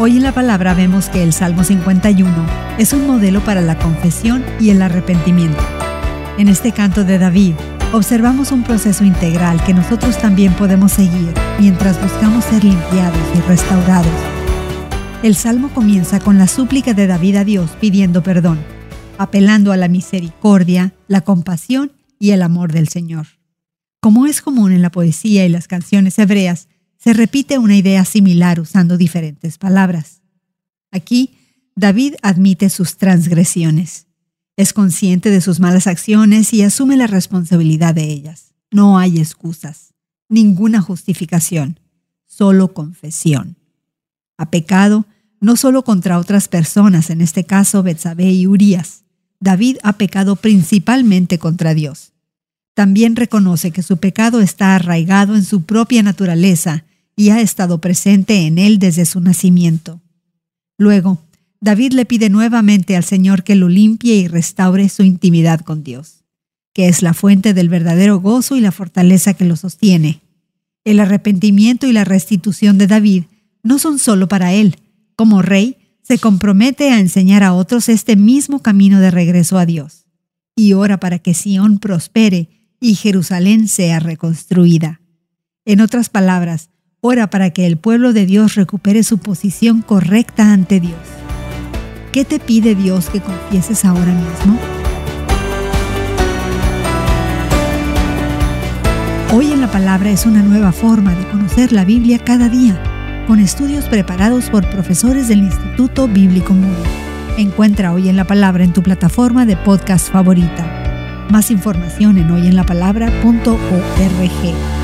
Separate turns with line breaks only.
Hoy en la palabra vemos que el Salmo 51 es un modelo para la confesión y el arrepentimiento. En este canto de David, observamos un proceso integral que nosotros también podemos seguir mientras buscamos ser limpiados y restaurados. El salmo comienza con la súplica de David a Dios pidiendo perdón, apelando a la misericordia, la compasión y el amor del Señor. Como es común en la poesía y las canciones hebreas, se repite una idea similar usando diferentes palabras. Aquí, David admite sus transgresiones. Es consciente de sus malas acciones y asume la responsabilidad de ellas. No hay excusas, ninguna justificación, solo confesión. Ha pecado no solo contra otras personas, en este caso Betsabé y Urias. David ha pecado principalmente contra Dios. También reconoce que su pecado está arraigado en su propia naturaleza y ha estado presente en él desde su nacimiento. Luego, David le pide nuevamente al Señor que lo limpie y restaure su intimidad con Dios, que es la fuente del verdadero gozo y la fortaleza que lo sostiene. El arrepentimiento y la restitución de David no son solo para él. Como rey, se compromete a enseñar a otros este mismo camino de regreso a Dios, y ora para que Sión prospere y Jerusalén sea reconstruida. En otras palabras, Ora para que el pueblo de Dios recupere su posición correcta ante Dios. ¿Qué te pide Dios que confieses ahora mismo? Hoy en la palabra es una nueva forma de conocer la Biblia cada día, con estudios preparados por profesores del Instituto Bíblico Moody. Encuentra Hoy en la Palabra en tu plataforma de podcast favorita. Más información en hoyenlapalabra.org.